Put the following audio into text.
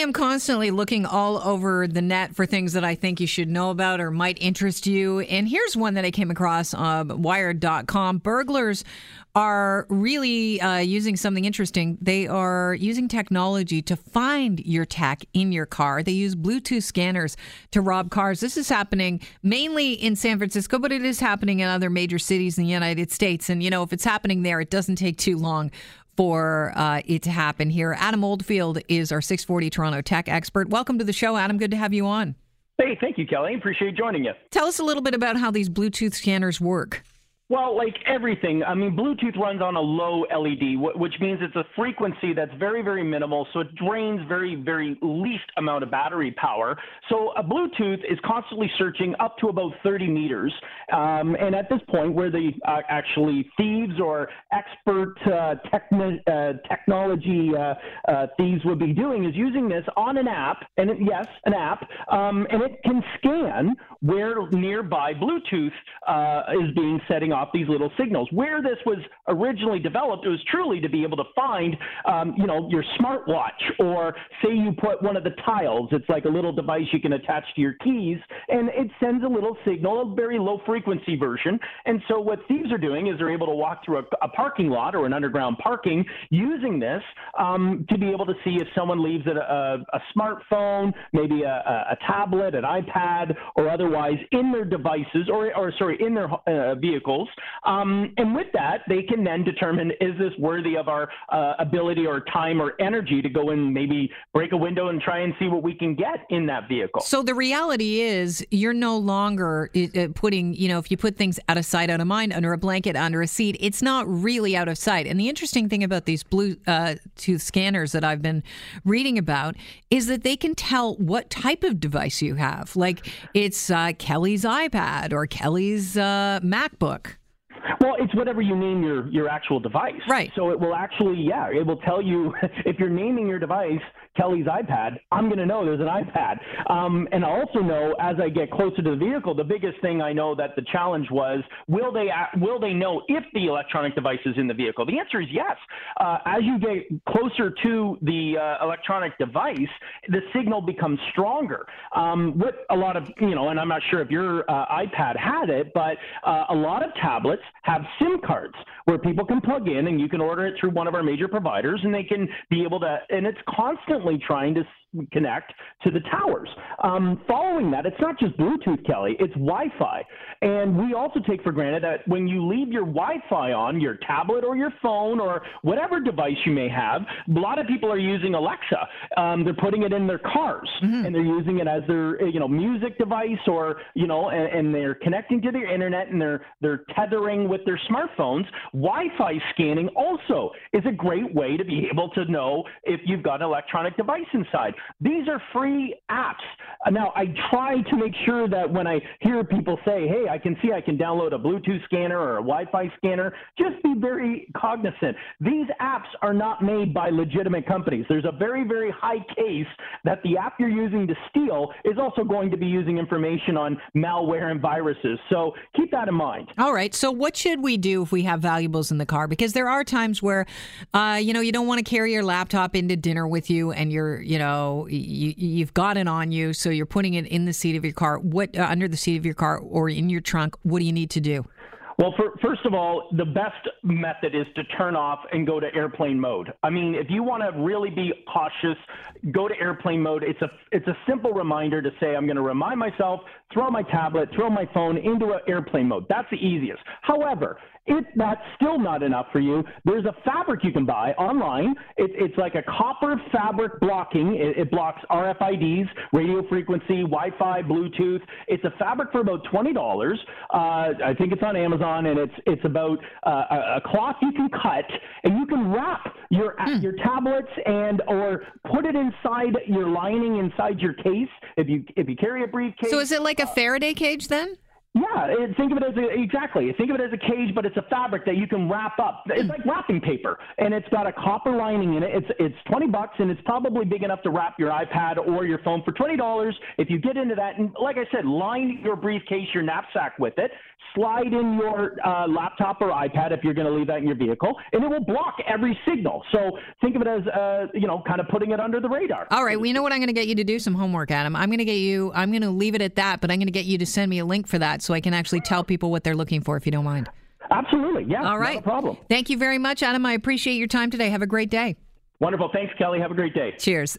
am constantly looking all over the net for things that I think you should know about or might interest you. And here's one that I came across on um, wired.com. Burglars are really uh, using something interesting. They are using technology to find your tech in your car. They use Bluetooth scanners to rob cars. This is happening mainly in San Francisco, but it is happening in other major cities in the United States. And, you know, if it's happening there, it doesn't take too long for uh, it to happen here. Adam Oldfield is our 640 Toronto tech expert. Welcome to the show, Adam. Good to have you on. Hey, thank you, Kelly. Appreciate joining you. Tell us a little bit about how these Bluetooth scanners work. Well, like everything, I mean, Bluetooth runs on a low LED, which means it's a frequency that's very, very minimal. So it drains very, very least amount of battery power. So a Bluetooth is constantly searching up to about 30 meters. Um, and at this point, where the uh, actually thieves or expert uh, techn- uh, technology uh, uh, thieves would be doing is using this on an app, and it, yes, an app, um, and it can scan where nearby Bluetooth uh, is being setting off these little signals. Where this was originally developed, it was truly to be able to find, um, you know, your smartwatch, or say you put one of the tiles. It's like a little device you can attach to your keys, and it sends a little signal, a very low frequency version. And so what thieves are doing is they're able to walk through a, a parking lot or an underground parking using this um, to be able to see if someone leaves a, a, a smartphone, maybe a, a, tablet, an iPad, or otherwise in their devices, or, or sorry, in their uh, vehicles. Um, and with that, they can then determine is this worthy of our uh, ability or time or energy to go and maybe break a window and try and see what we can get in that vehicle. So the reality is you're no longer uh, putting, you know, if you put things out of sight, out of mind, under a blanket, under a seat, it's not really out of sight. And the interesting thing about these Bluetooth uh, scanners that I've been reading about is that they can tell what type of device you have. Like it's uh, Kelly's iPad or Kelly's uh, MacBook. Well, it's whatever you name your your actual device. Right. So it will actually, yeah, it will tell you if you're naming your device Kelly's iPad, I'm going to know there's an iPad. Um, and I also know as I get closer to the vehicle, the biggest thing I know that the challenge was will they will they know if the electronic device is in the vehicle? The answer is yes. Uh, as you get closer to the uh, electronic device, the signal becomes stronger. Um, what a lot of you know, and I'm not sure if your uh, iPad had it, but uh, a lot of tablets have SIM cards where people can plug in and you can order it through one of our major providers and they can be able to, and it's constantly trying to connect to the towers. Um, following that, it's not just Bluetooth, Kelly, it's Wi Fi. And we also take for granted that when you leave your Wi Fi on, your tablet or your phone or whatever device you may have, a lot of people are using Alexa. Um, they're putting it in their cars mm-hmm. and they're using it as their you know music device or you know and, and they're connecting to their internet and they're they're tethering with their smartphones. Wi-Fi scanning also is a great way to be able to know if you've got an electronic device inside. These are free apps. Now, I try to make sure that when I hear people say, hey, I can see I can download a Bluetooth scanner or a Wi Fi scanner, just be very cognizant. These apps are not made by legitimate companies. There's a very, very high case that the app you're using to steal is also going to be using information on malware and viruses. So keep that in mind. All right. So, what should we do if we have valuables in the car? Because there are times where, uh, you know, you don't want to carry your laptop into dinner with you and you're, you know, you, you've got it on you, so you're putting it in the seat of your car. What uh, under the seat of your car or in your trunk? What do you need to do? Well, for, first of all, the best method is to turn off and go to airplane mode. I mean, if you want to really be cautious, go to airplane mode. It's a it's a simple reminder to say I'm going to remind myself, throw my tablet, throw my phone into airplane mode. That's the easiest. However, if that's still not enough for you, there's a fabric you can buy online. It, it's like a copper fabric blocking. It, it, blocks RFIDs, radio frequency, Wi-Fi, Bluetooth. It's a fabric for about twenty dollars. Uh, I think it's on Amazon, and it's it's about uh, a, a, cloth you can cut, and you can wrap your mm. your tablets and or put it inside your lining inside your case if you if you carry a briefcase. So is it like a Faraday cage then? Yeah, it, think of it as a, exactly. Think of it as a cage, but it's a fabric that you can wrap up. It's like wrapping paper, and it's got a copper lining in it. It's it's twenty bucks, and it's probably big enough to wrap your iPad or your phone for twenty dollars. If you get into that, and like I said, line your briefcase, your knapsack with it. Slide in your uh, laptop or iPad if you're going to leave that in your vehicle, and it will block every signal. So think of it as uh, you know, kind of putting it under the radar. All right, well, you know what? I'm going to get you to do some homework, Adam. I'm going to get you. I'm going to leave it at that, but I'm going to get you to send me a link for that so I can actually tell people what they're looking for, if you don't mind. Absolutely, yeah. All right, no problem. Thank you very much, Adam. I appreciate your time today. Have a great day. Wonderful. Thanks, Kelly. Have a great day. Cheers.